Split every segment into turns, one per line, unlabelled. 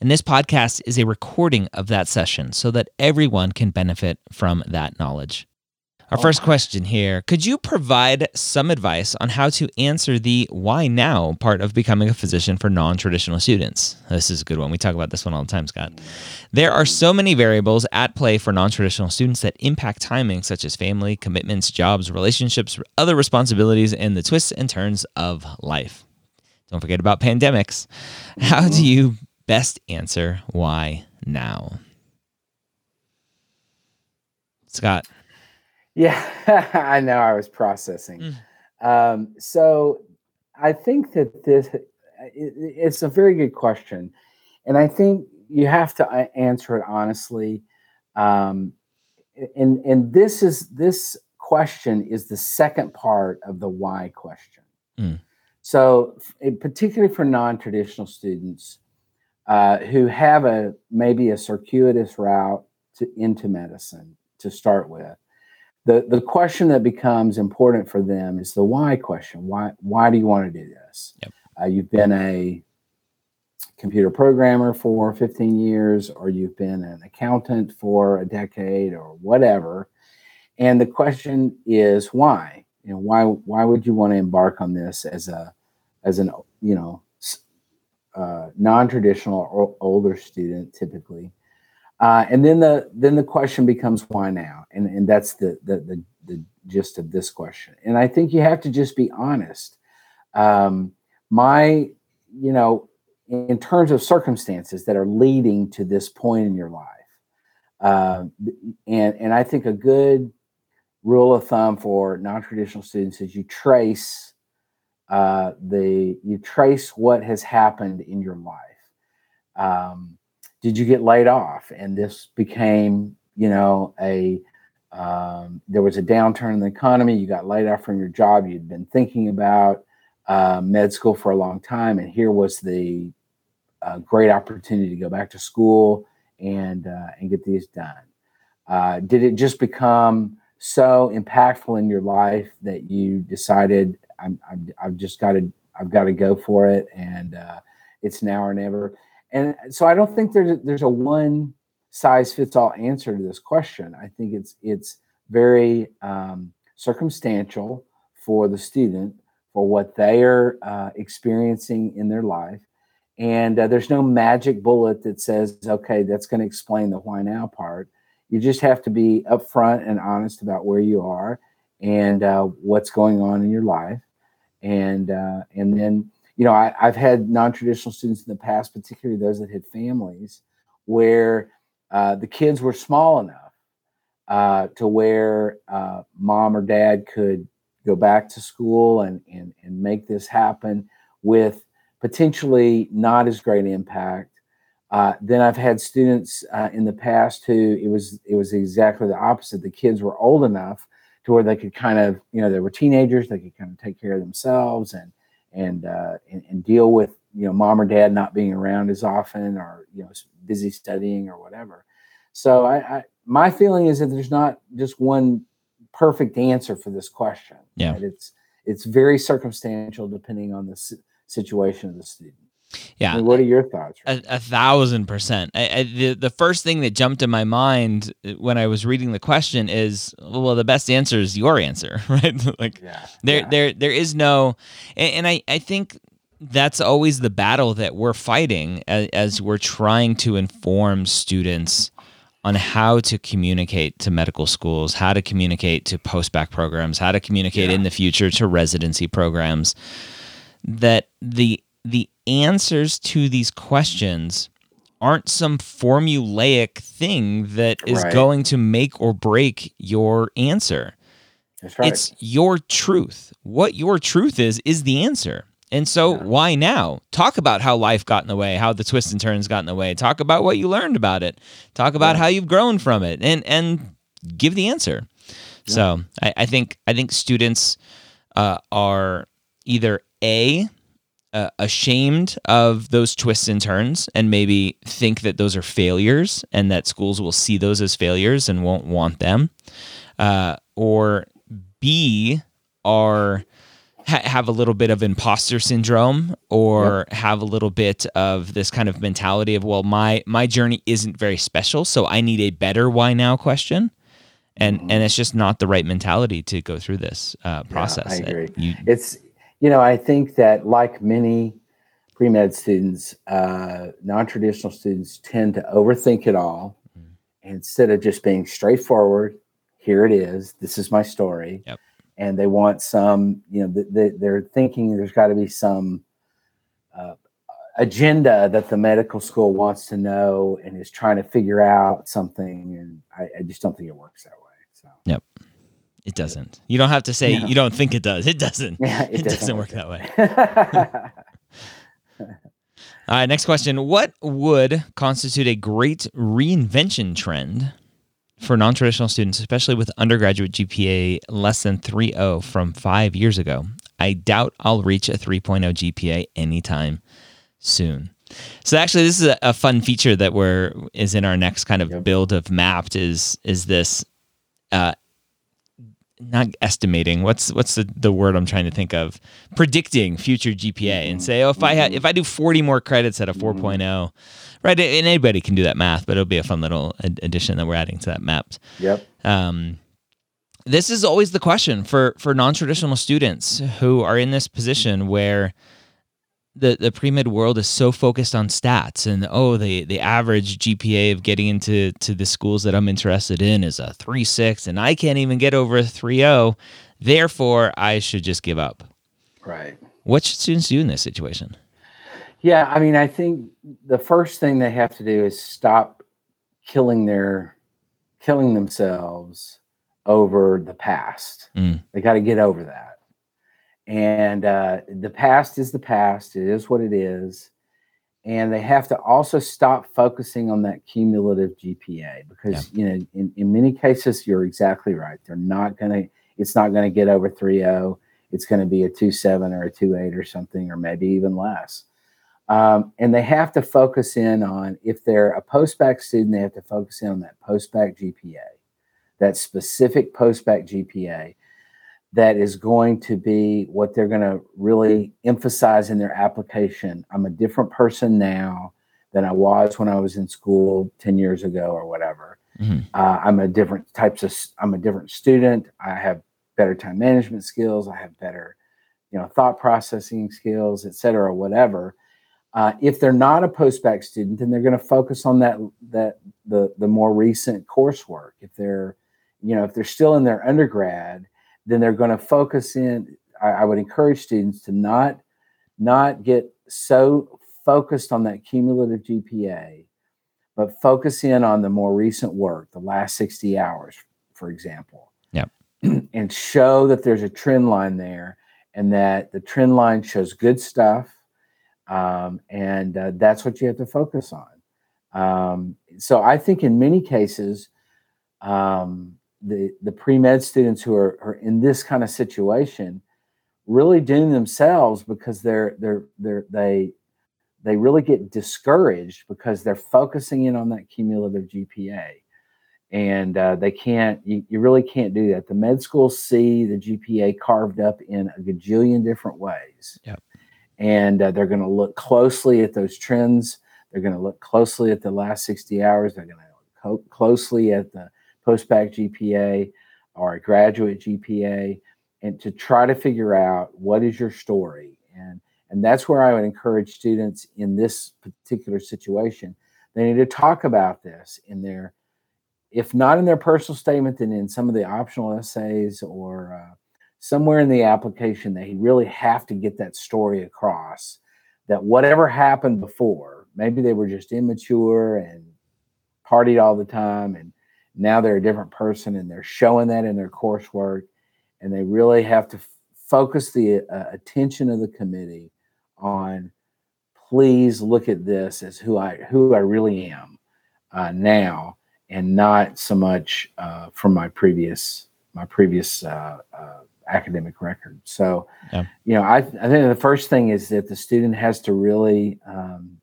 and this podcast is a recording of that session so that everyone can benefit from that knowledge. Our first question here Could you provide some advice on how to answer the why now part of becoming a physician for non traditional students? This is a good one. We talk about this one all the time, Scott. There are so many variables at play for non traditional students that impact timing, such as family, commitments, jobs, relationships, other responsibilities, and the twists and turns of life. Don't forget about pandemics. How do mm-hmm. you Best answer why now? Scott.
Yeah, I know I was processing. Mm. Um, so I think that this it's a very good question, and I think you have to uh, answer it honestly. Um, and and this is this question is the second part of the why question. Mm. So, particularly for non-traditional students, uh, who have a maybe a circuitous route to into medicine to start with. The the question that becomes important for them is the why question. Why why do you want to do this? Yep. Uh, you've been a computer programmer for 15 years, or you've been an accountant for a decade, or whatever. And the question is why? You know, why why would you want to embark on this as a as an you know uh, non-traditional or older student typically. Uh, and then the then the question becomes why now? And and that's the, the the the, gist of this question. And i think you have to just be honest. Um, my you know in terms of circumstances that are leading to this point in your life uh, and and i think a good rule of thumb for non-traditional students is you trace uh, the you trace what has happened in your life. Um, did you get laid off? And this became, you know, a um, there was a downturn in the economy. You got laid off from your job. You'd been thinking about uh, med school for a long time, and here was the uh, great opportunity to go back to school and uh, and get these done. Uh, did it just become so impactful in your life that you decided I'm, I'm I've just got to I've got to go for it, and uh, it's now or never. And so I don't think there's a, there's a one size fits all answer to this question. I think it's it's very um, circumstantial for the student for what they are uh, experiencing in their life. And uh, there's no magic bullet that says, okay, that's going to explain the why now part. You just have to be upfront and honest about where you are and uh, what's going on in your life and uh, and then you know I, have had non-traditional students in the past, particularly those that had families where uh, the kids were small enough uh, to where uh, mom or dad could go back to school and and and make this happen with potentially not as great impact. Uh, then I've had students uh, in the past who it was it was exactly the opposite. The kids were old enough to where they could kind of, you know, they were teenagers, they could kind of take care of themselves and and uh, and, and deal with you know mom or dad not being around as often or you know busy studying or whatever. So I, I my feeling is that there's not just one perfect answer for this question.
Yeah,
right? it's it's very circumstantial depending on the situation of the student.
Yeah. I
mean, what are your thoughts?
A, a, thousand percent. I, I, the, the first thing that jumped in my mind uh, when I was reading the question is, well, the best answer is your answer, right? like yeah. there, yeah. there, there is no, and, and, I, I think that's always the battle that we're fighting as, as we're trying to inform students on how to communicate to medical schools, how to communicate to post-bac programs, how to communicate yeah. in the future to residency programs. That the the answers to these questions aren't some formulaic thing that is right. going to make or break your answer.
That's right.
It's your truth. What your truth is is the answer. And so
Yeah.
why now? Talk about how life got in the way, how the twists and turns got in the way. Talk about what you learned about it. Talk about
Yeah.
how you've grown from it and and give the answer. So I, I think I think students uh, are either A uh, ashamed of those twists and turns and maybe think that those are failures and that schools will see those as failures and won't want them uh, or b are ha- have a little bit of imposter syndrome or have a little bit of this kind of mentality of well my my journey isn't very special so i need a better why now question. And and it's just not the right mentality to go through this uh, process
I agree.
You-
It's, you know, I think that like many pre med students, uh, non traditional students tend to overthink it all
Mm.
instead of just being straightforward. Here it is. This is my story.
Yep.
And they want some, you know, th- th- they're thinking there's got to be some uh, agenda that the medical school wants to know and is trying to figure out something. And I, I just don't think it works that way. So,
It doesn't. You don't have to say
Yeah.
you don't think it does. It doesn't.
yeah,
It, doesn't, work that way.
way.
All right, next question. What would constitute a great reinvention trend for non traditional students, especially with undergraduate GPA less than 3.0 from five years ago? I doubt I'll reach a 3.0 GPA anytime soon. So actually, this is a, a fun feature that we're is in our next kind of
Yep.
build of Mappd is is this uh, not estimating what's what's the, the word i'm trying to think of predicting future gpa and
Mhm.
say oh if i had
Mhm.
if i do 40 more credits at a 4.0 right and anybody can do that math but it'll be a fun little ad- addition that we're adding to that map
yep.
um, this is always the question for for non-traditional students who are in this position where the the pre-med world is so focused on stats and oh the the average GPA of getting into to the schools that I'm interested in is a three six and I can't even get over a 3.0 therefore I should just give up.
Right.
What should students do in this situation?
Yeah. I mean, I think the first thing they have to do is stop killing their killing themselves over the past.
Mm.
They got to get over that. And uh, the past is the past. It is what it is. And they have to also stop focusing on that cumulative GPA because you know in, in many cases you're exactly right. They're not gonna it's not gonna get over 3.0. It's gonna be a 2.7 or a 2.8 or something, or maybe even less. Um, and they have to focus in on if they're a post-bac student, they have to focus in on that post-bac GPA, that specific post-bac GPA that is going to be what they're going to really emphasize in their application. I'm a different person now than I was when I was in school 10 years ago or whatever.
Mhm.
Uh, I'm a different types of, I'm a different student. I have better time management skills. I have better, you know, thought processing skills, et cetera, whatever. Uh, if they're not a post-bac student, then they're going to focus on that, that the, the more recent coursework. If they're, you know, if they're still in their undergrad, then they're going to focus in. I, I would encourage students to not not get so focused on that cumulative GPA, but focus in on the more recent work, the last 60 hours, for example.
Yep.
and show that there's a trend line there and that the trend line shows good stuff. Um, and uh, that's what you have to focus on. Um, so I think in many cases, um, the the pre med students who are, are in this kind of situation really doom themselves because they're they're they're they they really get discouraged because they're focusing in on that cumulative GPA, and uh, they can't. You, you really can't do that. The med schools see the GPA carved up in a gajillion different ways,
Yep.
and uh, they're going to look closely at those trends. They're going to look closely at the last sixty hours. They're going to look co- closely at the post-bac GPA or a graduate GPA, and to try to figure out what is your story. And and that's where I would encourage students in this particular situation. They need to talk about this in their, if not in their personal statement, then in some of the optional essays or uh, somewhere in the application. They really have to get that story across. That whatever happened before, maybe they were just immature and partied all the time and now they're a different person and they're showing that in their coursework and they really have to f- focus the uh, attention of the committee on please look at this as who I who I really am uh, now, and not so much uh, from my previous my previous uh, uh academic record. So, yeah. you know, I I think the first thing is that the student has to really um,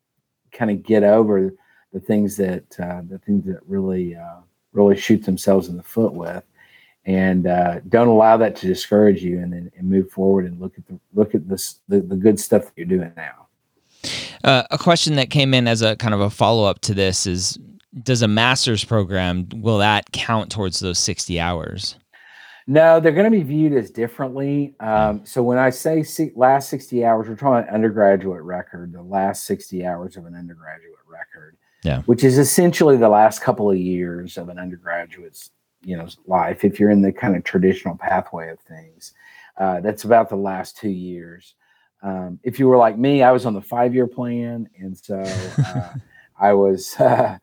kind of get over the things that uh, the things that really uh, really shoot themselves in the foot with, and don't allow that to discourage you, and, and move forward and look at the look at this the, the good stuff that you're doing now.
Uh, a question that came in as a kind of a follow up to this is Does a master's program, will that count towards those 60 hours?
No, they're going to be viewed as differently. Um, so when I say last 60 hours, we're talking undergraduate record, the last 60 hours of an undergraduate record,
yeah.
which is essentially the last couple of years of an undergraduate's you know life. If you're in the kind of traditional pathway of things, uh, that's about the last two years. Um, if you were like me, I was on the five year plan. And so uh, I was, uh,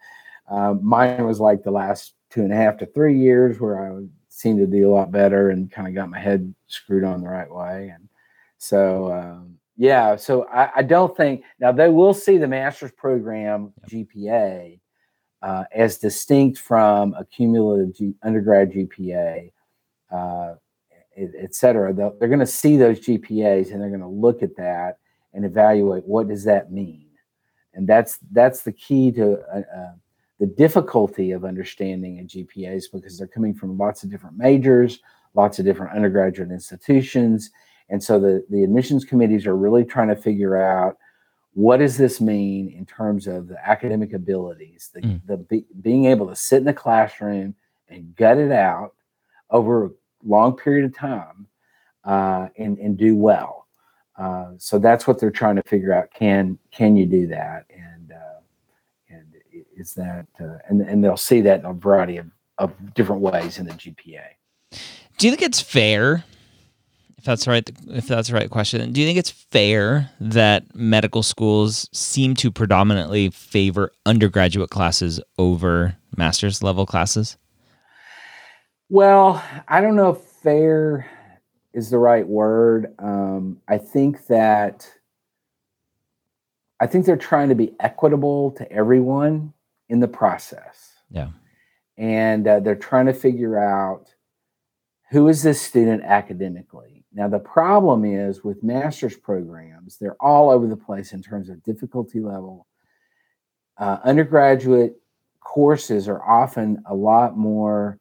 mine was like the last two and a half to three years where I seemed to do a lot better and kind of got my head screwed on the right way. And so, um, yeah, so I, I, don't think now they will see the master's program GPA uh, as distinct from a cumulative G, undergrad GPA uh, et cetera, they're going to see those GPAs and they're going to look at that and evaluate what does that mean. And that's that's the key to uh, uh, the difficulty of understanding a GPAs because they're coming from lots of different majors, lots of different undergraduate institutions, and so the the admissions committees are really trying to figure out what does this mean in terms of the academic abilities, the, mm. the be, being able to sit in the classroom and gut it out over a long period of time uh, and and do well. Uh, so that's what they're trying to figure out. Can can you do that? And uh, and is that uh, and and they'll see that in a variety of, of different ways in the GPA.
Do you think it's fair? If that's right, if that's the right question, do you think it's fair that medical schools seem to predominantly favor undergraduate classes over master's level classes?
Well, I don't know if fair is the right word. Um, I think that I think they're trying to be equitable to everyone in the process.
Yeah.
And uh, they're trying to figure out who is this student academically. Now, the problem is with master's programs, they're all over the place in terms of difficulty level. Uh, undergraduate courses are often a lot more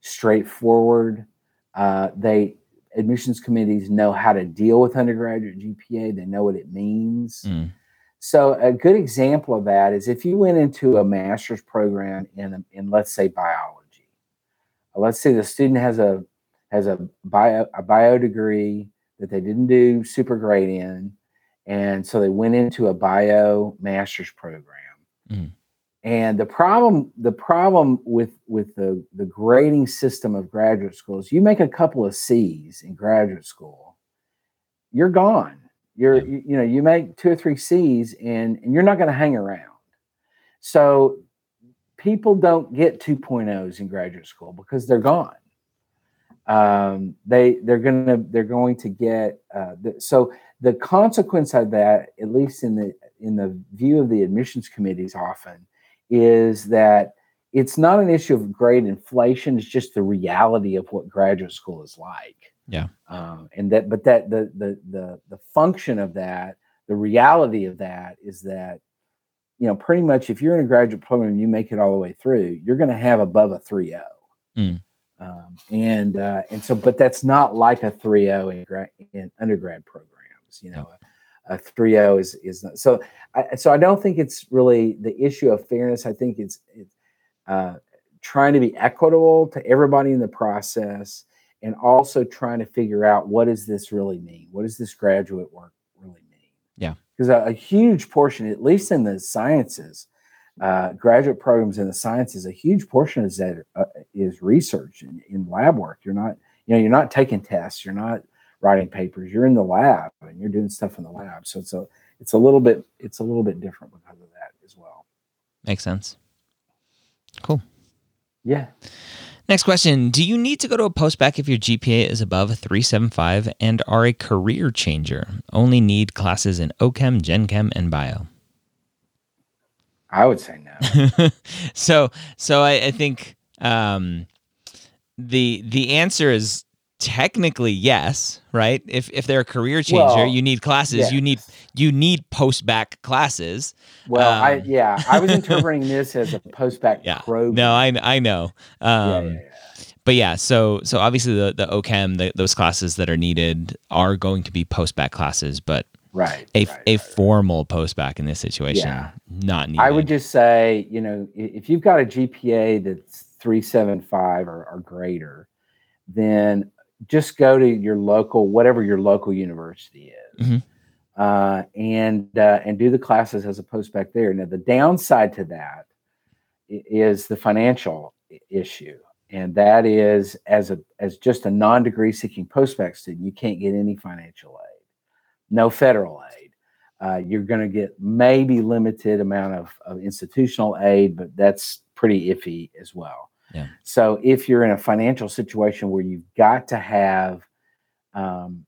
straightforward. Uh, they admissions committees know how to deal with undergraduate GPA. They know what it means. Mm. So a good example of that is if you went into a master's program in in let's say biology. Let's say the student has a has a bio a bio degree that they didn't do super great in, and so they went into a bio master's program. Mm. And the problem, the problem with with the the grading system of graduate schools, you make a couple of C's in graduate school, you're gone. You're you, you know you make two or three C's and and you're not going to hang around. So people don't get 2.0s in graduate school because they're gone. Um, they they're gonna they're going to get uh, the, so the consequence of that, at least in the in the view of the admissions committees, often is that it's not an issue of grade inflation it's just the reality of what graduate school is like.
Yeah.
Um, and that but that the, the the the function of that the reality of that is that you know pretty much if you're in a graduate program and you make it all the way through you're going to have above a 3-0 mm. Um, and uh, and so but that's not like a 3-0 in, gra- in undergrad programs you know a 3-0 is is not, so I, so I don't think it's really the issue of fairness. I think it's, it's uh, trying to be equitable to everybody in the process, and also trying to figure out what does this really mean? What does this graduate work really mean?
Yeah,
because a, a, huge portion, at least in the sciences, uh, graduate programs in the sciences, a huge portion is that uh, is research and in lab work. You're not, you know, you're not taking tests. You're not writing papers. You're in the lab and you're doing stuff in the lab. So it's a it's a little bit it's a little bit different because of that as well.
Makes sense. Cool.
Yeah.
Next question Do you need to go to a postbac if your GPA is above a 375 and are a career changer? Only need classes in OChem, Gen Chem, and Bio.
I would say no.
so, so I, I think um, the the answer is technically yes, right? If if they're a career changer,
Well,
you need classes.
yes.
You need you need postbac classes.
Well, I
Um,
yeah, I was interpreting this as a post-bac
Yeah.
program.
No, I I know. Um,
yeah, yeah, yeah.
But yeah, so so obviously the the OChem, the, those classes that are needed are going to be postbac classes, but
right.
a
right,
a
right.
formal postbac in this situation,
Yeah.
not needed.
I would just say, you know, if you've got a GPA that's 375 or, or greater, then just go to your local, whatever your local university is,
Mhm.
uh, and uh, and do the classes as a postbac there. Now, the downside to that is the financial issue, and that is as a as just a non-degree seeking postbac student, you can't get any financial aid, no federal aid uh, you're going to get maybe limited amount of, of institutional aid, but that's pretty iffy as well.
Yeah.
So if you're in a financial situation where you've got to have, um,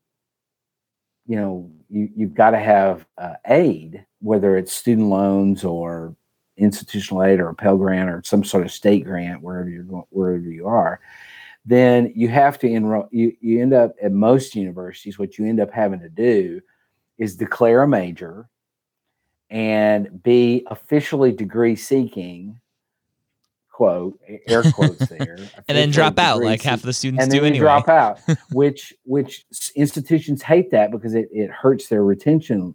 you know, you, you've got to have uh, aid, whether it's student loans or institutional aid or a Pell Grant or some sort of state grant, wherever you're wherever you are, then you have to enroll. You you end up at most universities. What you end up having to do is declare a major and be officially degree seeking quote air quotes there
and then drop out like half
of
the students do anyway.
drop out which which institutions hate that because it, it hurts their retention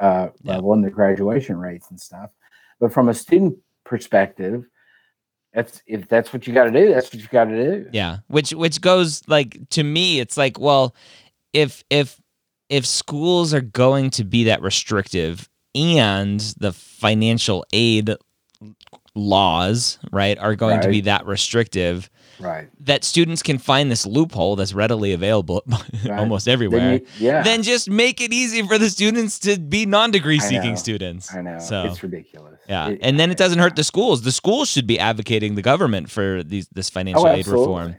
uh,
Yeah.
level and their graduation rates and stuff but from a student perspective that's if that's what you got to do that's what you got to do.
Yeah, which which goes like to me, it's like, well, if if if schools are going to be that restrictive and the financial aid laws, right, are going to be that restrictive,
right.
that students can find this loophole that's readily available almost everywhere.
then you, yeah.
Then just make it easy for the students to be non-degree seeking students.
i know.
So
it's ridiculous
yeah,
It-
and then it doesn't hurt the schools. The schools should be advocating the government for these this financial
oh,
aid reform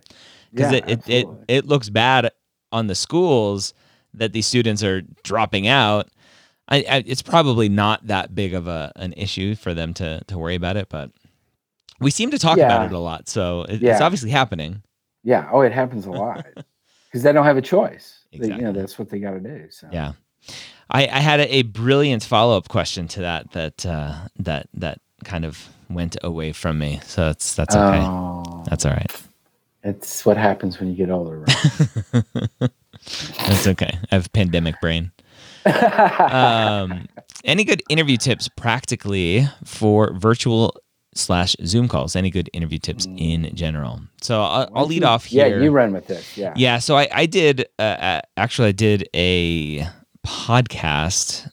because
Yeah,
it, it, it it looks bad on the schools that these students are dropping out. I, I, it's probably not that big of a an issue for them to to worry about it, but we seem to talk about it a lot, so it, it's obviously happening.
Yeah. Oh, it happens a lot because they don't have a choice. They- you
Exactly.
know, that's what they got to do. So
Yeah, I, I had a, a brilliant follow up question to that that uh, that that kind of went away from me, so that's that's okay.
Oh,
That's all right.
it's what happens when you get older. Right?
That's okay. I have pandemic brain. Um, any good interview tips practically for virtual slash Zoom calls? Any good interview tips in general? So I'll, I'll lead off here.
Yeah, you run with this. Yeah.
Yeah, so I, I did uh, uh, actually I did a podcast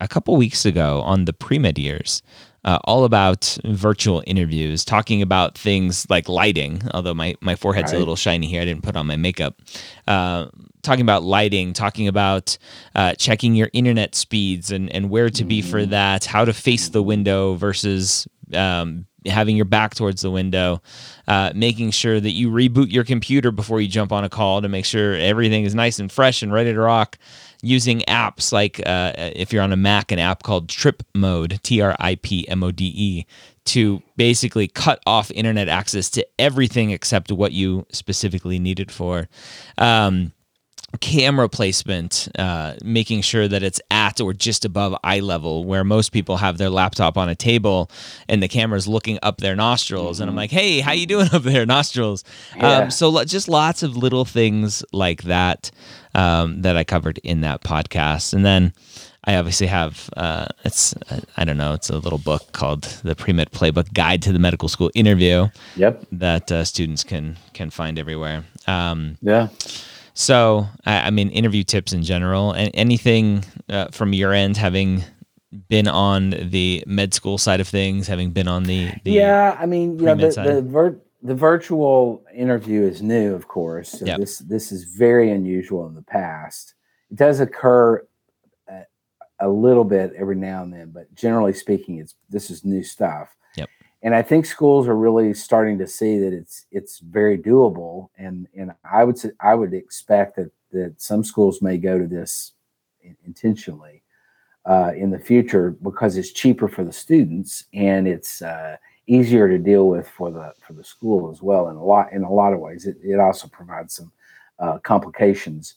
a couple weeks ago on the pre med years, uh, all about virtual interviews, talking about things like lighting. Although my my forehead's a little shiny here, I didn't put on my makeup. Uh, talking about lighting, talking about uh, checking your internet speeds and and where to be for that, how to face the window versus um, having your back towards the window, uh, making sure that you reboot your computer before you jump on a call to make sure everything is nice and fresh and ready to rock. Using apps like uh, if you're on a Mac, an app called Trip Mode, T R I P M O D E, to basically cut off internet access to everything except what you specifically need it for. Um, camera placement, uh, making sure that it's at or just above eye level, where most people have their laptop on a table and the camera's looking up their nostrils. And I'm like, hey, how you doing up there, nostrils?
Yeah.
Um, so just lots of little things like that um, that I covered in that podcast. And then I obviously have uh, it's I don't know it's a little book called the Premed Playbook Guide to the Medical School Interview
Yep.
that uh, students can can find everywhere. Um,
Yeah.
So, I, I mean, interview tips in general, and anything uh, from your end, having been on the med school side of things, having been on the, the
yeah. I mean, you know, the the, vir- the virtual interview is new, of course. So
Yep.
this this is very unusual in the past. It does occur a, a little bit every now and then, but generally speaking, it's this is new stuff. And I think schools are really starting to see that it's it's very doable, and and I would say, I would expect that that some schools may go to this intentionally uh, in the future because it's cheaper for the students and it's uh, easier to deal with for the for the school as well in a lot in a lot of ways. It, it also provides some uh, complications,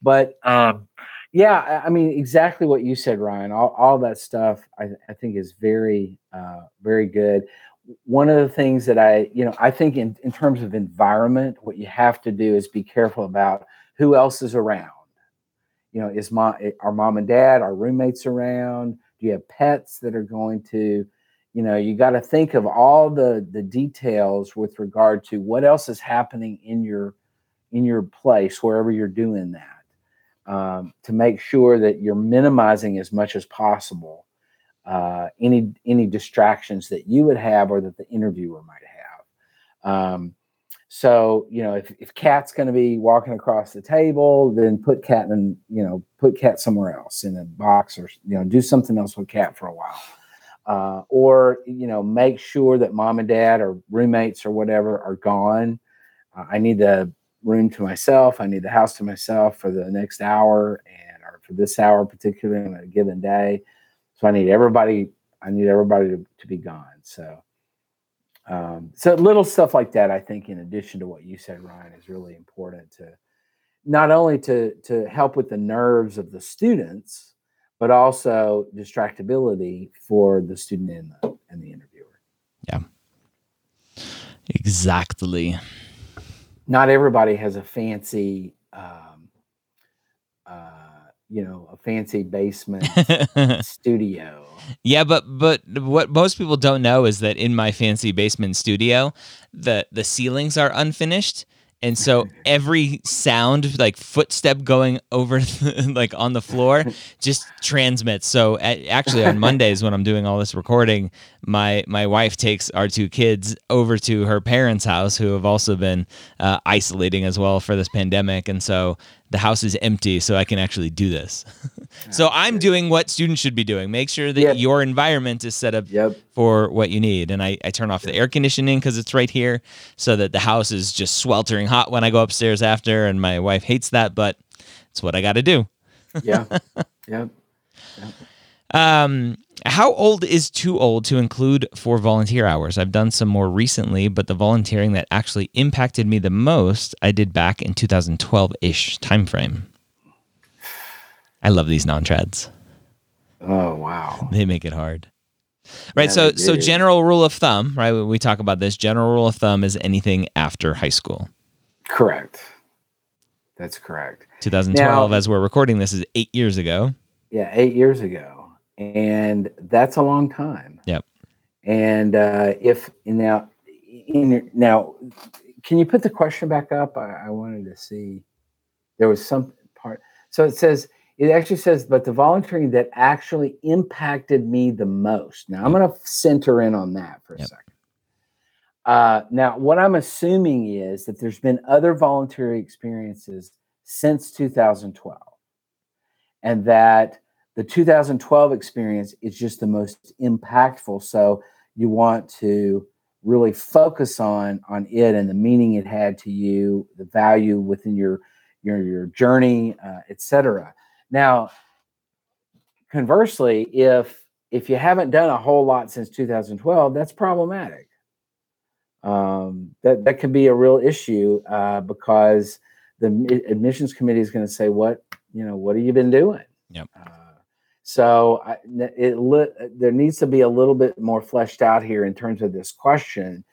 but um, yeah, I mean exactly what you said, Ryan. All, all that stuff I, I think is very uh, very good. One of the things that I you know I think in in terms of environment, what you have to do is be careful about who else is around. You know, is mom our mom and dad, our roommates around? Do you have pets that are going to you know you got to think of all the the details with regard to what else is happening in your in your place wherever you're doing that um, to make sure that you're minimizing as much as possible uh, any any distractions that you would have or that the interviewer might have. Um, so you know if, if cat's going to be walking across the table then put cat in you know put cat somewhere else in a box or you know do something else with cat for a while. Uh, or you know make sure that mom and dad or roommates or whatever are gone. Uh, i need the room to myself i need the house to myself for the next hour and or for this hour particularly on a given day so i need everybody i need everybody to, to be gone so um, so little stuff like that i think in addition to what you said ryan is really important to not only to to help with the nerves of the students but also distractibility for the student and the, and the interviewer.
Yeah. Exactly.
Not everybody has a fancy, um, uh, you know, a fancy basement studio.
Yeah, but but what most people don't know is that in my fancy basement studio, the the ceilings are unfinished and so every sound like footstep going over like on the floor just transmits. So actually on mondays when i'm doing all this recording my my wife takes our two kids over to her parents house who have also been uh, isolating as well for this pandemic. And so the house is empty so I can actually do this. so I'm doing what students should be doing. Make sure that yep. your environment is set up yep. for what you need. And I, I turn off the air conditioning because it's right here so that the house is just sweltering hot when I go upstairs after. And my wife hates that, but it's what I got to do.
yeah. Yep.
yep. Um, how old is too old to include for volunteer hours? I've done some more recently, but the volunteering that actually impacted me the most, I did back in 2012-ish timeframe. I love these non-trads.
Oh wow.
They make it hard. Right. Yeah, so so general rule of thumb, right? We talk about this. General rule of thumb is anything after high school.
Correct. That's correct.
2012, now, as we're recording this, is eight years ago.
Yeah, eight years ago and that's a long time.
Yep.
And uh, if now, in now, can you put the question back up? I, I wanted to see. There was some part. So it says it actually says, but the volunteering that actually impacted me the most. Now I'm going to center in on that for a yep. second. Uh, now, what I'm assuming is that there's been other voluntary experiences since 2012, and that the 2012 experience is just the most impactful. So you want to really focus on on it and the meaning it had to you, the value within your your your journey, uh, etc. Now, conversely, if if you haven't done a whole lot since 2012, that's problematic. Um, that that can be a real issue uh, because the admissions committee is going to say, "What you know? What have you been doing?"
Yep. Uh,
so I, it there needs to be a little bit more fleshed out here in terms of this question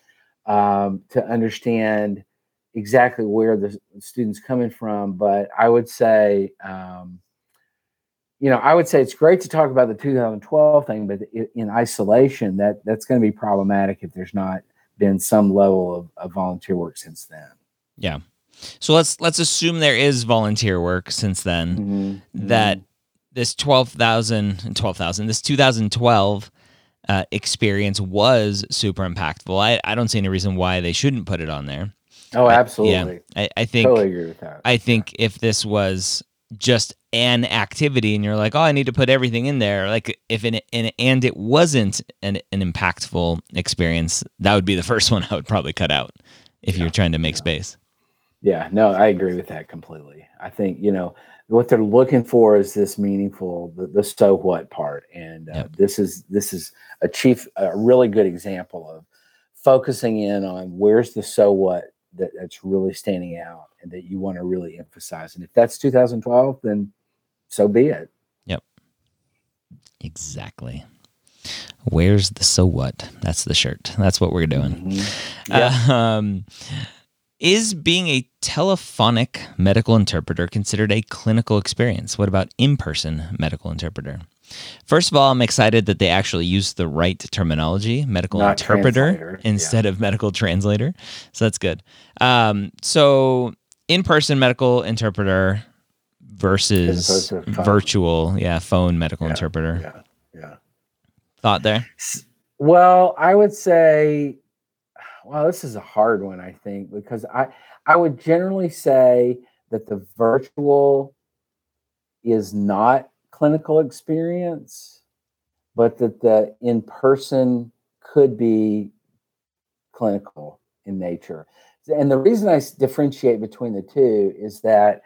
um, to understand exactly where the student's coming from. But I would say, um, you know, I would say it's great to talk about the 2012 thing, but in isolation, that that's going to be problematic if there's not been some level of, of volunteer work since then.
Yeah. So let's let's assume there is volunteer work since then mm-hmm. that mm-hmm this 12,000, 12,000, this 2012 uh, experience was super impactful. I, I don't see any reason why they shouldn't put it on there.
Oh, absolutely.
I, yeah, I, I think, totally agree with that. I think if this was just an activity and you're like, oh, I need to put everything in there. Like if it and, and it wasn't an, an impactful experience, that would be the first one I would probably cut out if yeah. you're trying to make yeah. space.
Yeah, no, I agree with that completely. I think, you know, what they're looking for is this meaningful the, the so what part. And uh, yep. this is this is a chief a really good example of focusing in on where's the so what that, that's really standing out and that you want to really emphasize. And if that's 2012 then so be it.
Yep. Exactly. Where's the so what? That's the shirt. That's what we're doing. Mm-hmm. yeah. Uh, um, is being a telephonic medical interpreter considered a clinical experience? What about in person medical interpreter? First of all, I'm excited that they actually use the right terminology, medical Not interpreter instead yeah. of medical translator. So that's good. Um, so, in person medical interpreter versus virtual, yeah, phone medical yeah, interpreter. Yeah, yeah. Thought there?
Well, I would say well, this is a hard one, I think, because I I would generally say that the virtual is not clinical experience, but that the in person could be clinical in nature. And the reason I differentiate between the two is that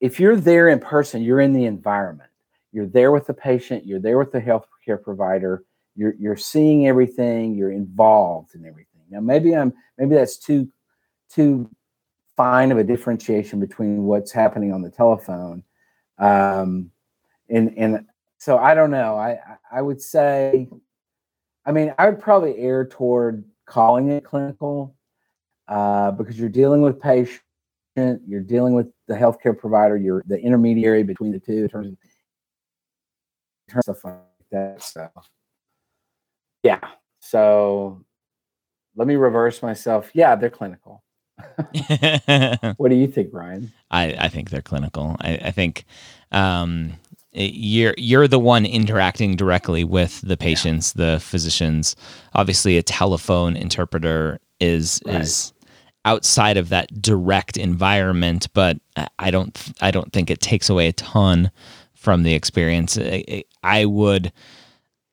if you're there in person, you're in the environment. You're there with the patient, you're there with the healthcare provider, you're, you're seeing everything, you're involved in everything. Now maybe I'm maybe that's too too fine of a differentiation between what's happening on the telephone. Um, and and so I don't know. I I would say, I mean, I would probably err toward calling it clinical uh, because you're dealing with patient, you're dealing with the healthcare provider, you're the intermediary between the two in terms of, in terms of stuff like that. So yeah. So let me reverse myself. Yeah, they're clinical. what do you think, Ryan?
I, I think they're clinical. I, I think um, you're you're the one interacting directly with the patients, yeah. the physicians. Obviously, a telephone interpreter is right. is outside of that direct environment, but I don't I don't think it takes away a ton from the experience. I, I would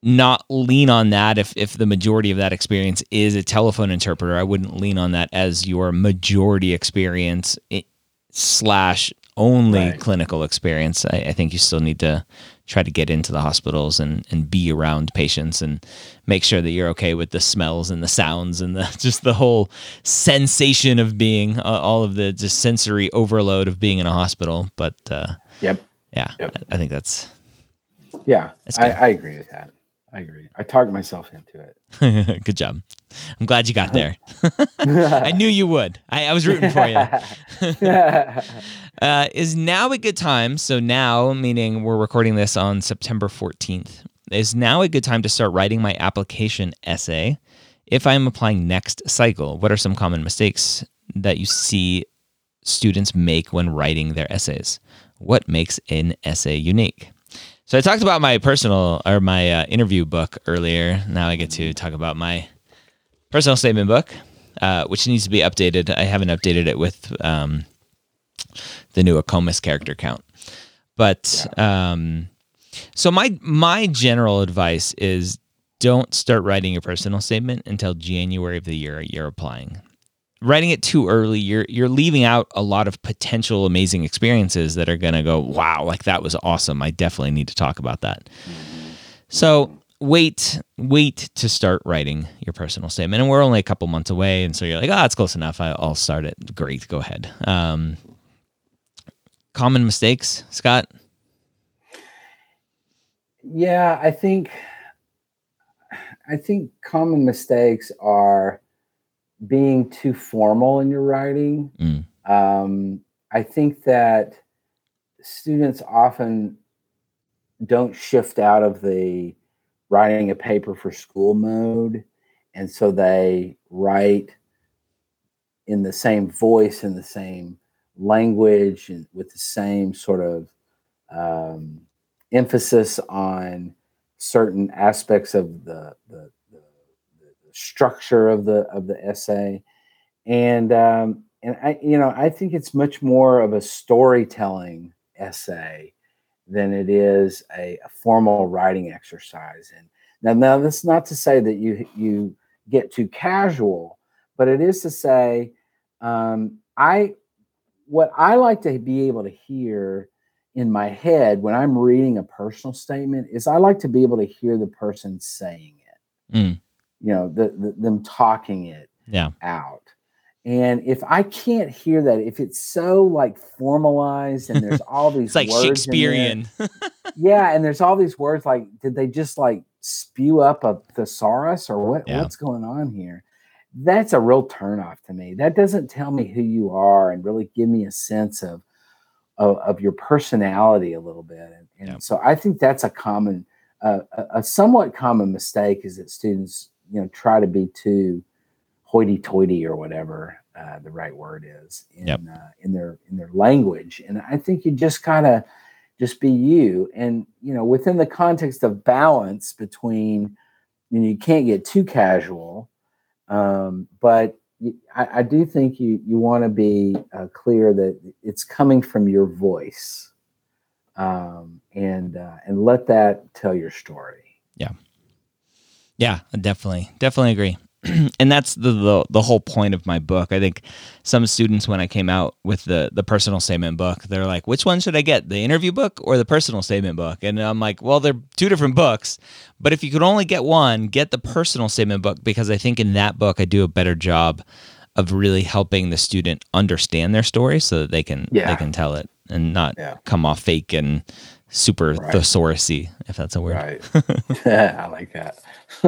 not lean on that if if the majority of that experience is a telephone interpreter i wouldn't lean on that as your majority experience slash only right. clinical experience. I, I, think you still need to try to get into the hospitals and and be around patients and make sure that you're okay with the smells and the sounds and the just the whole sensation of being uh, all of the just sensory overload of being in a hospital. But uh,
yep.
yeah yep. I, I think that's
yeah I, I agree with that I agree. I talked myself into
it. Good job. I'm glad you got there. I knew you would. I, I was rooting for you. uh, is now a good time? So, now, meaning we're recording this on September 14th, is now a good time to start writing my application essay if I am applying next cycle? What are some common mistakes that you see students make when writing their essays? What makes an essay unique? So I talked about my personal or my uh, interview book earlier. Now I get to talk about my personal statement book, uh, which needs to be updated. I haven't updated it with um, the new AACOMAS character count, but um, so my my general advice is don't start writing your personal statement until January of the year you're applying writing it too early, you're you're leaving out a lot of potential amazing experiences that are going to go, wow, like that was awesome. I definitely need to talk about that. So wait, wait to start writing your personal statement, and we're only a couple months away, and so you're like, ah, oh, it's close enough. I'll start it. Great, go ahead. Um, common mistakes, Scott.
Yeah, I think I think common mistakes are being too formal in your writing. Mm. Um, I think that students often don't shift out of the writing a paper for school mode. And so they write in the same voice, in the same language, and with the same sort of um, emphasis on certain aspects of the, the structure of the of the essay, and um, and I you know I think it's much more of a storytelling essay than it is a, a, formal writing exercise. And now, now that's not to say that you you get too casual, but it is to say, um, I what I like to be able to hear in my head when I'm reading a personal statement is I like to be able to hear the person saying it. Mm. You know, the, the, them talking it
yeah.
out. And if I can't hear that, if it's so like formalized and there's all these
it's like Shakespearean.
Yeah, and there's all these words like did they just like spew up a thesaurus or what yeah. what's going on here? That's a real turnoff to me. That doesn't tell me who you are and really give me a sense of of, of your personality a little bit. And, and yeah. so I think that's a common uh, a, a somewhat common mistake is that students, you know, try to be too hoity-toity or whatever uh, the right word is in yep. uh, in their in their language. And I think you just kind of just be you, and you know, within the context of balance between, you know, you can't get too casual, um, but you, I, I, do think you you want to be uh, clear that it's coming from your voice, um, and uh, and let that tell your story.
Yeah. Yeah, definitely, definitely agree. and that's the, the, the whole point of my book. I think some students when I came out with the the personal statement book, they're like, "Which one should I get? The interview book or the personal statement book?" And I'm like, "Well, they're two different books, but if you could only get one, get the personal statement book because I think in that book I do a better job of really helping the student understand their story so that they can yeah. they can tell it and not yeah. come off fake and super right. thesaurusy, if that's a word.
Right. I like that.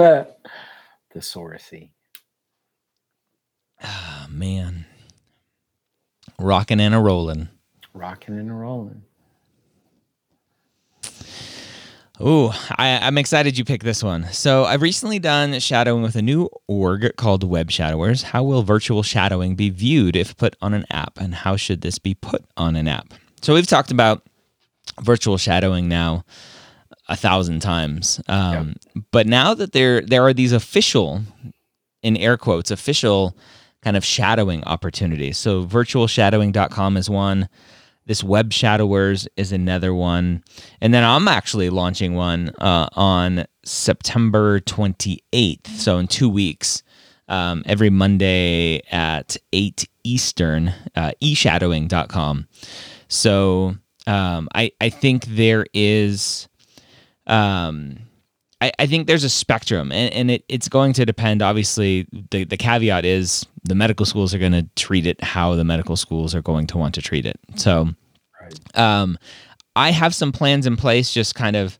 thesaurusy.
Ah, man. Rocking and a rolling.
Rocking and a rolling.
Ooh, I, am excited you picked this one. So I've recently done shadowing with a new org called Web Shadowers. How will virtual shadowing be viewed if put on an app, and how should this be put on an app? So we've talked about virtual shadowing now a thousand times. Um, yep. But now that there there are these official, in air quotes, official kind of shadowing opportunities. So virtualshadowing.com is one. This web shadowers is another one. And then I'm actually launching one uh, on September 28th. So in two weeks, um, every Monday at 8 Eastern, uh, eshadowing.com. So um, I, I think there is um, I, I think there's a spectrum, and, and it, it's going to depend. Obviously, the, the caveat is the medical schools are going to treat it how the medical schools are going to want to treat it. So, um, I have some plans in place, just kind of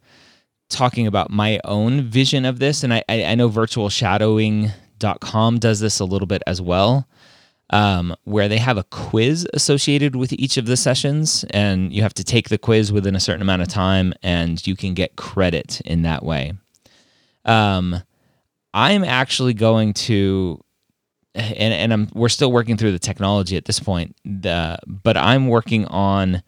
talking about my own vision of this. And I, I, I know virtualshadowing.com does this a little bit as well um, where they have a quiz associated with each of the sessions, and you have to take the quiz within a certain amount of time, and you can get credit in that way. Um, I'm actually going to, and, and I'm we're still working through the technology at this point, the, but I'm working on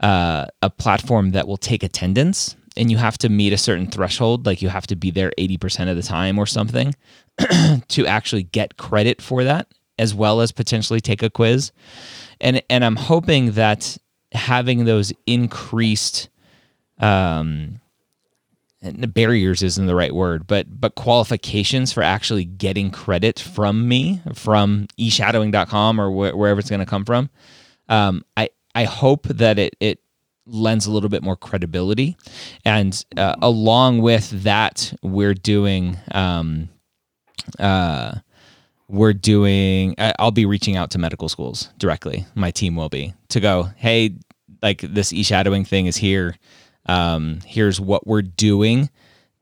uh, a platform that will take attendance and you have to meet a certain threshold like you have to be there 80% of the time or something to actually get credit for that as well as potentially take a quiz. And and I'm hoping that having those increased um, barriers isn't the right word, but but qualifications for actually getting credit from me from eshadowing.com or wh- wherever it's going to come from. Um, I I hope that it it lends a little bit more credibility, and uh, along with that, we're doing um, uh, we're doing i'll be reaching out to medical schools directly. My team will be to go hey like this e-shadowing thing is here. Um, here's what we're doing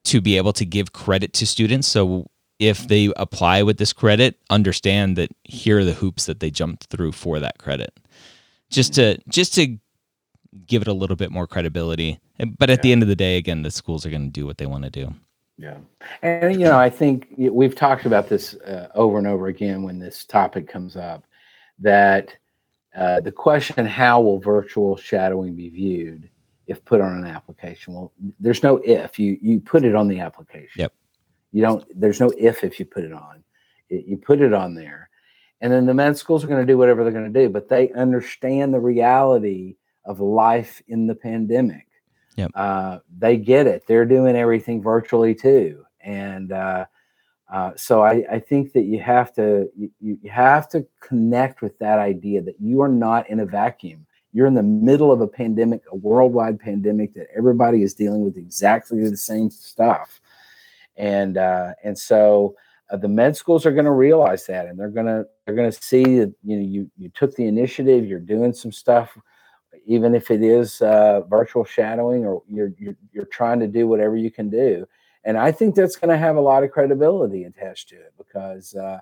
to be able to give credit to students. So if they apply with this credit understand that here are the hoops that they jumped through for that credit. Just to just to give it a little bit more credibility. But at yeah. the end of the day again the schools are going to do what they want to do
yeah. And, you know, I think we've talked about this uh, over and over again when this topic comes up that uh, the question, how will virtual shadowing be viewed if put on an application? Well, there's no if. You, you put it on the application.
Yep.
You don't, there's no if if you put it on. It, you put it on there. And then the med schools are going to do whatever they're going to do, but they understand the reality of life in the pandemic.
Yep.
Uh, they get it. They're doing everything virtually too, and uh, uh, so I, I, think that you have to you, you have to connect with that idea that you are not in a vacuum. You're in the middle of a pandemic, a worldwide pandemic that everybody is dealing with exactly the same stuff, and uh, and so uh, the med schools are going to realize that, and they're going to they're going to see that you know you you took the initiative, you're doing some stuff, even if it is uh, virtual shadowing, or you're, you're you're trying to do whatever you can do, and I think that's going to have a lot of credibility attached to it because. Uh,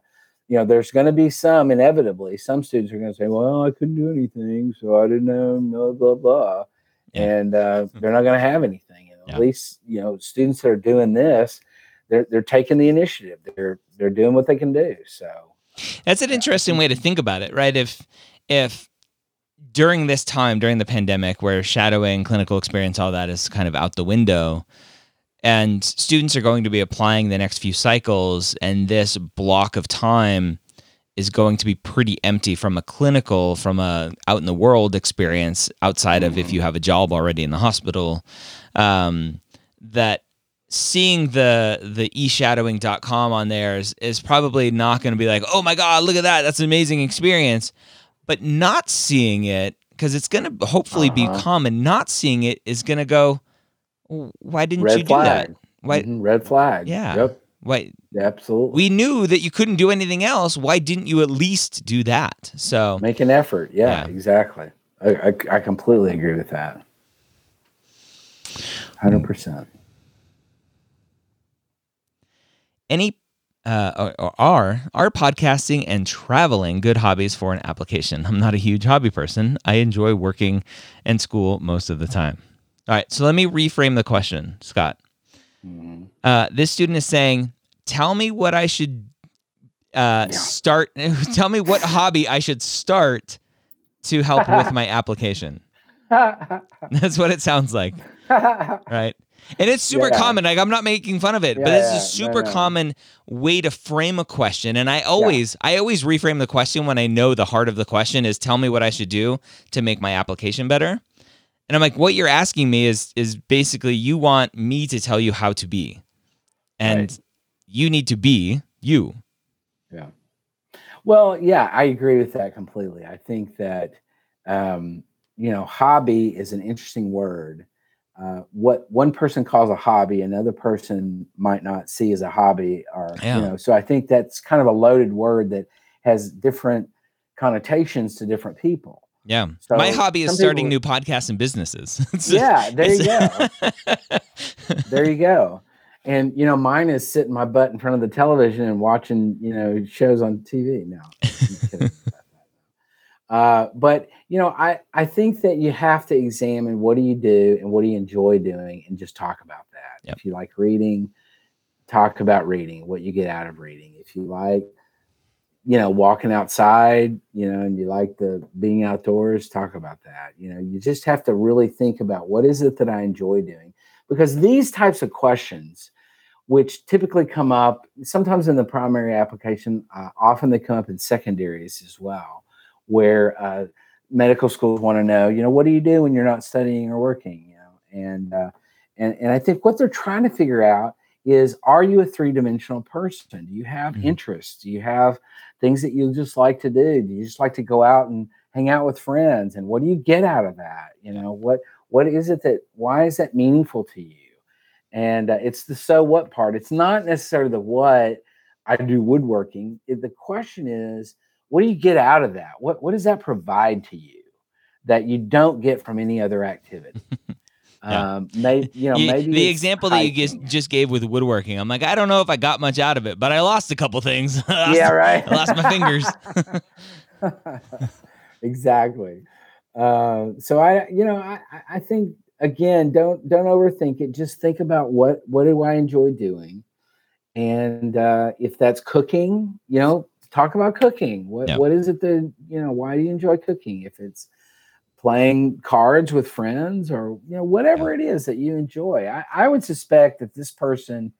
you know, there's going to be some inevitably. Some students are going to say, "Well, I couldn't do anything, so I didn't know." Blah blah blah, yeah. and uh, hmm. they're not going to have anything. And at yeah. least you know, students that are doing this, they're they're taking the initiative. They're they're doing what they can do. So
that's an interesting way to think about it, right? If if during this time, during the pandemic, where shadowing, clinical experience, all that is kind of out the window, and students are going to be applying the next few cycles, and this block of time is going to be pretty empty from a clinical, from a out in the world experience, outside of if mm-hmm. you have a job already in the hospital. Um, that seeing the the eshadowing.com on there is, is probably not going to be like oh my god look at that that's an amazing experience but not seeing it because it's going to hopefully uh-huh. be common not seeing it is going to go why didn't red you flag. do that?
why mm-hmm. red flag.
Yeah.
Yep.
Why
absolutely.
We knew that you couldn't do anything else. Why didn't you at least do that? So
make an effort. Yeah, yeah. exactly. I, I, I completely agree with that. 100%
any uh, or, are are podcasting and traveling good hobbies for an application? I'm not a huge hobby person. I enjoy working and school most of the time. All right, so let me reframe the question, Scott. Mm-hmm. Uh, this student is saying, "Tell me what I should uh, start. tell me what hobby I should start to help with my application." That's what it sounds like, right? And it's super yeah. common. Like I'm not making fun of it, yeah, but it's a super no, no. common way to frame a question. And I always yeah. I always reframe the question when I know the heart of the question is tell me what I should do to make my application better. And I'm like, what you're asking me is is basically you want me to tell you how to be. And right. you need to be you.
Yeah. Well, yeah, I agree with that completely. I think that um, you know, hobby is an interesting word uh, what one person calls a hobby, another person might not see as a hobby, or yeah. you know. So I think that's kind of a loaded word that has different connotations to different people.
Yeah, so my hobby is starting people, new podcasts and businesses.
yeah, there you go. there you go. And you know, mine is sitting my butt in front of the television and watching you know shows on TV. now. Uh, but you know, I I think that you have to examine what do you do and what do you enjoy doing, and just talk about that. Yep. If you like reading, talk about reading, what you get out of reading. If you like, you know, walking outside, you know, and you like the being outdoors, talk about that. You know, you just have to really think about what is it that I enjoy doing, because these types of questions which typically come up sometimes in the primary application. Uh, often they come up in secondaries as well where uh, medical schools want to know, you know, what do you do when you're not studying or working? You know, and uh, and and I think what they're trying to figure out is, are you a three dimensional person? Do you have mm-hmm. interests? Do you have things that you just like to do? Do you just like to go out and hang out with friends? And what do you get out of that? You know, what what is it that why is that meaningful to you? And uh, it's the so what part. It's not necessarily the what I do woodworking. It, the question is what do you get out of that? What what does that provide to you that you don't get from any other activity? yeah. Um, maybe you know, you, maybe
the example hiking. that you just, just gave with woodworking. I'm like, I don't know if I got much out of it, but I lost a couple things.
yeah, right.
I lost my fingers.
exactly. Uh, so I, you know, I, I think again, don't don't overthink it. Just think about what what do I enjoy doing, and uh, if that's cooking, you know, talk about cooking. What what is it that you know? Why do you enjoy cooking? If it's playing cards with friends or you know whatever it is that you enjoy, I, I would suspect that this person,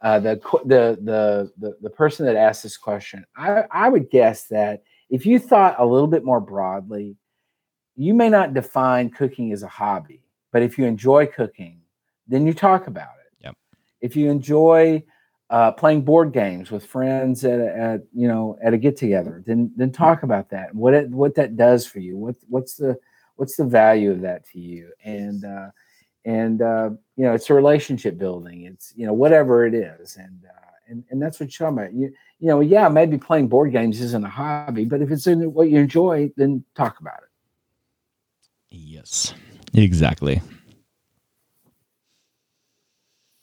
uh, the, the the the the person that asked this question, I I would guess that if you thought a little bit more broadly, you may not define cooking as a hobby, but if you enjoy cooking, then you talk about it.
Yep.
If you enjoy uh, playing board games with friends at, at you know at a get together, then then talk about that. What it, what that does for you. What what's the what's the value of that to you? And uh, and uh, you know it's a relationship building. It's you know whatever it is, and uh, and and that's what you're talking about. You you know yeah maybe playing board games isn't a hobby, but if it's in what you enjoy, then talk about it.
Yes, exactly.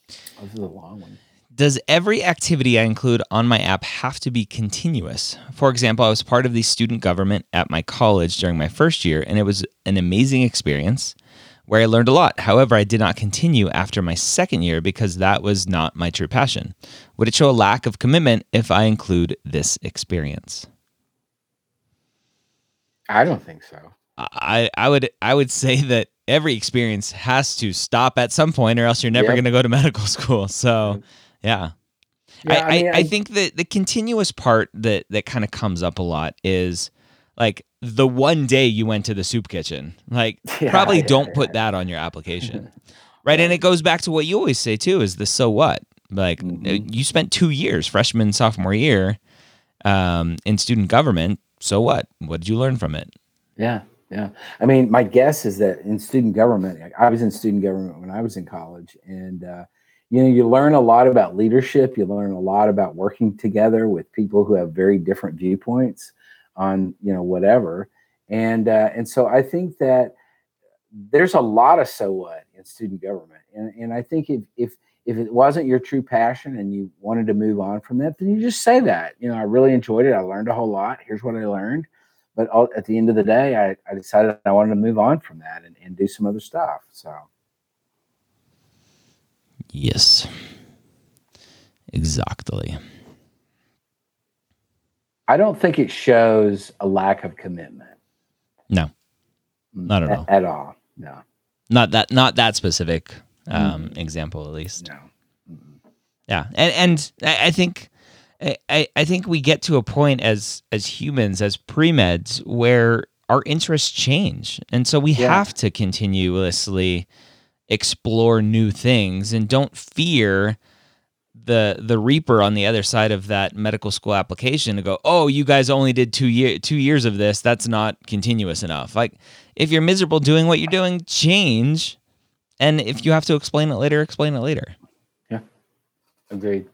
This is a long one.
Does every activity I include on my app have to be continuous? For example, I was part of the student government at my college during my first year, and it was an amazing experience where I learned a lot. However, I did not continue after my second year because that was not my true passion. Would it show a lack of commitment if I include this experience?
I don't think so.
I, I would I would say that every experience has to stop at some point or else you're never
Yep.
going to go to medical school. So, yeah.
Yeah,
I,
I mean,
I,
I-
think that the continuous part that that kind of comes up a lot is like the one day you went to the soup kitchen. Like
Yeah,
probably
yeah,
don't put that on your application. right? And it goes back to what you always say too is the so what? Like
Mhm.
you spent 2 years freshman sophomore year um in student government. So what? What did you learn from it?
Yeah, yeah. I mean, my guess is that in student government, I was in student government when I was in college, and uh, you know, you learn a lot about leadership. You learn a lot about working together with people who have very different viewpoints on you know whatever, and uh, and so I think that there's a lot of so what in student government, and and I think if if if it wasn't your true passion and you wanted to move on from that, then you just say that. You know, I really enjoyed it. I learned a whole lot. Here's what I learned but all, at the end of the day, I, I decided I wanted to move on from that and, and do some other stuff. So
Yes. Exactly.
I don't think it shows a lack of commitment.
No. Not at
a-
all.
At all. No.
Not that not that specific um
Mm.
example at least.
No. Mm-mm.
Yeah, and and I I think I- I I think we get to a point as as humans as pre meds where our interests change, and so we
Yeah.
have to continuously explore new things and don't fear the the reaper on the other side of that medical school application to go oh you guys only did two year two years of this that's not continuous enough like if you're miserable doing what you're doing change and if you have to explain it later explain it later yeah
Agreed.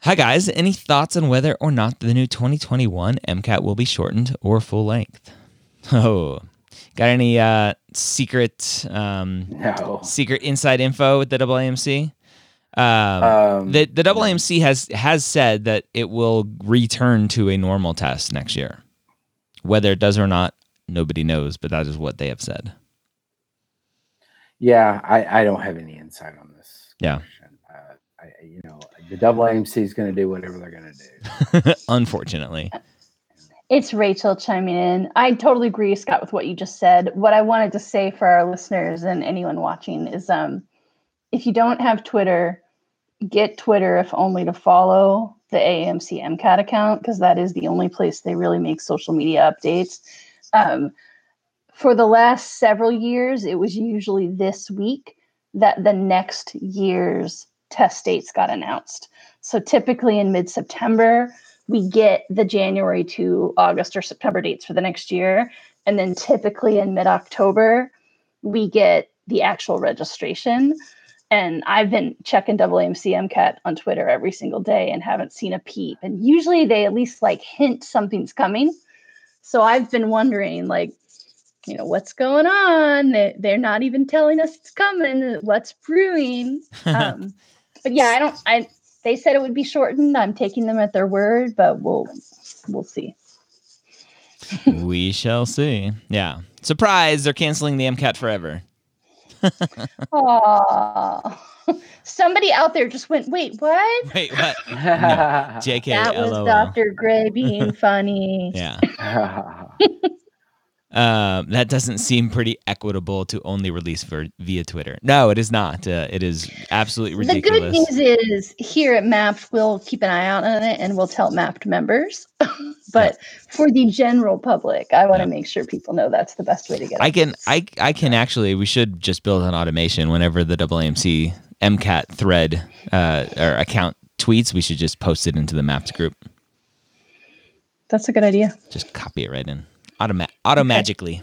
Hi, guys. Any thoughts on whether or not the new 2021 MCAT will be shortened or full length? Oh, got any uh, secret um,
No.
secret inside info with the AAMC? Um,
Um,
the the AAMC has has said that it will return to a normal test next year. Whether it does or not, nobody knows, but that is what they have said.
yeah, I, I don't have any insight on this.
Yeah.
Uh, I, you know, the double AMC is going to do whatever they're going to do.
Unfortunately.
It's Rachel chiming in. I totally agree, Scott, with what you just said. What I wanted to say for our listeners and anyone watching is um, if you don't have Twitter, get Twitter if only to follow the AAMC MCAT account, because that is the only place they really make social media updates. Um, for the last several years, it was usually this week that the next year's test dates got announced. So typically in mid September, we get the January to August or September dates for the next year. And then typically in mid October, we get the actual registration. And I've been checking AAMC MCAT on Twitter every single day and haven't seen a peep. And usually they at least like hint something's coming. So I've been wondering, like, you know, what's going on? They- They're not even telling us it's coming. What's brewing? Um, but yeah, I don't. I they said it would be shortened. I'm taking them at their word, but we'll we'll see.
we shall see. Yeah. Surprise, they're canceling the MCAT forever.
Aww. Somebody out there just went, wait, what?
Wait, what?
Yeah.
JK.
that was
LOL.
Dr. Gray being funny.
Yeah. Um, that doesn't seem pretty equitable to only release for, via Twitter. No, it is not. Uh, it is absolutely ridiculous.
The good news is here at Mappd, we'll keep an eye out on it and we'll tell Mappd members. but yeah. for the general public, I want to yeah. make sure people know that's the best way to get. It.
I can, I, I can actually. We should just build an automation whenever the AAMC MCAT thread uh, or account tweets. We should just post it into the Mappd group.
That's a good idea.
Just copy it right in. Automa- automagically.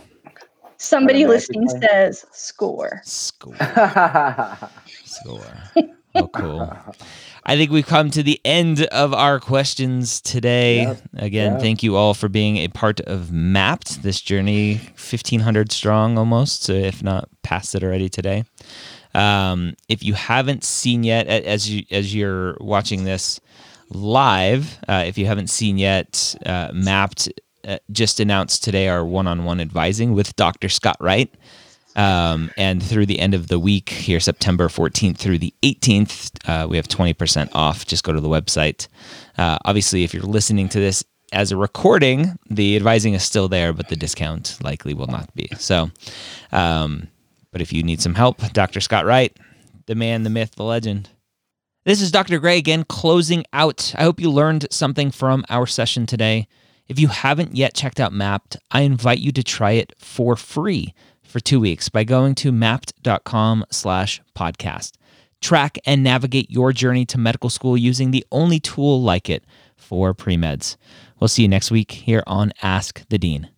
Somebody listening says score.
Score. score. Oh, cool. I think we've come to the end of our questions today. Yep. Again, yep. thank you all for being a part of Mappd, this journey, 1,500 strong almost, so if not past it already today. Um, if you haven't seen yet, as you as you're watching this live, uh, if you haven't seen yet, uh, Mappd uh, just announced today our one-on-one advising with Dr. Scott Wright. Um, and through the end of the week here, September 14th through the 18th, uh, we have 20% off. Just go to the website. Uh, obviously, if you're listening to this as a recording, the advising is still there, but the discount likely will not be. So, um, but if you need some help, Dr. Scott Wright, the man, the myth, the legend. This is Dr. Gray again, closing out. I hope you learned something from our session today. If you haven't yet checked out Mappd, I invite you to try it for free for two weeks by going to mappd.com slash podcast. Track and navigate your journey to medical school using the only tool like it for pre-meds. We'll see you next week here on Ask the Dean.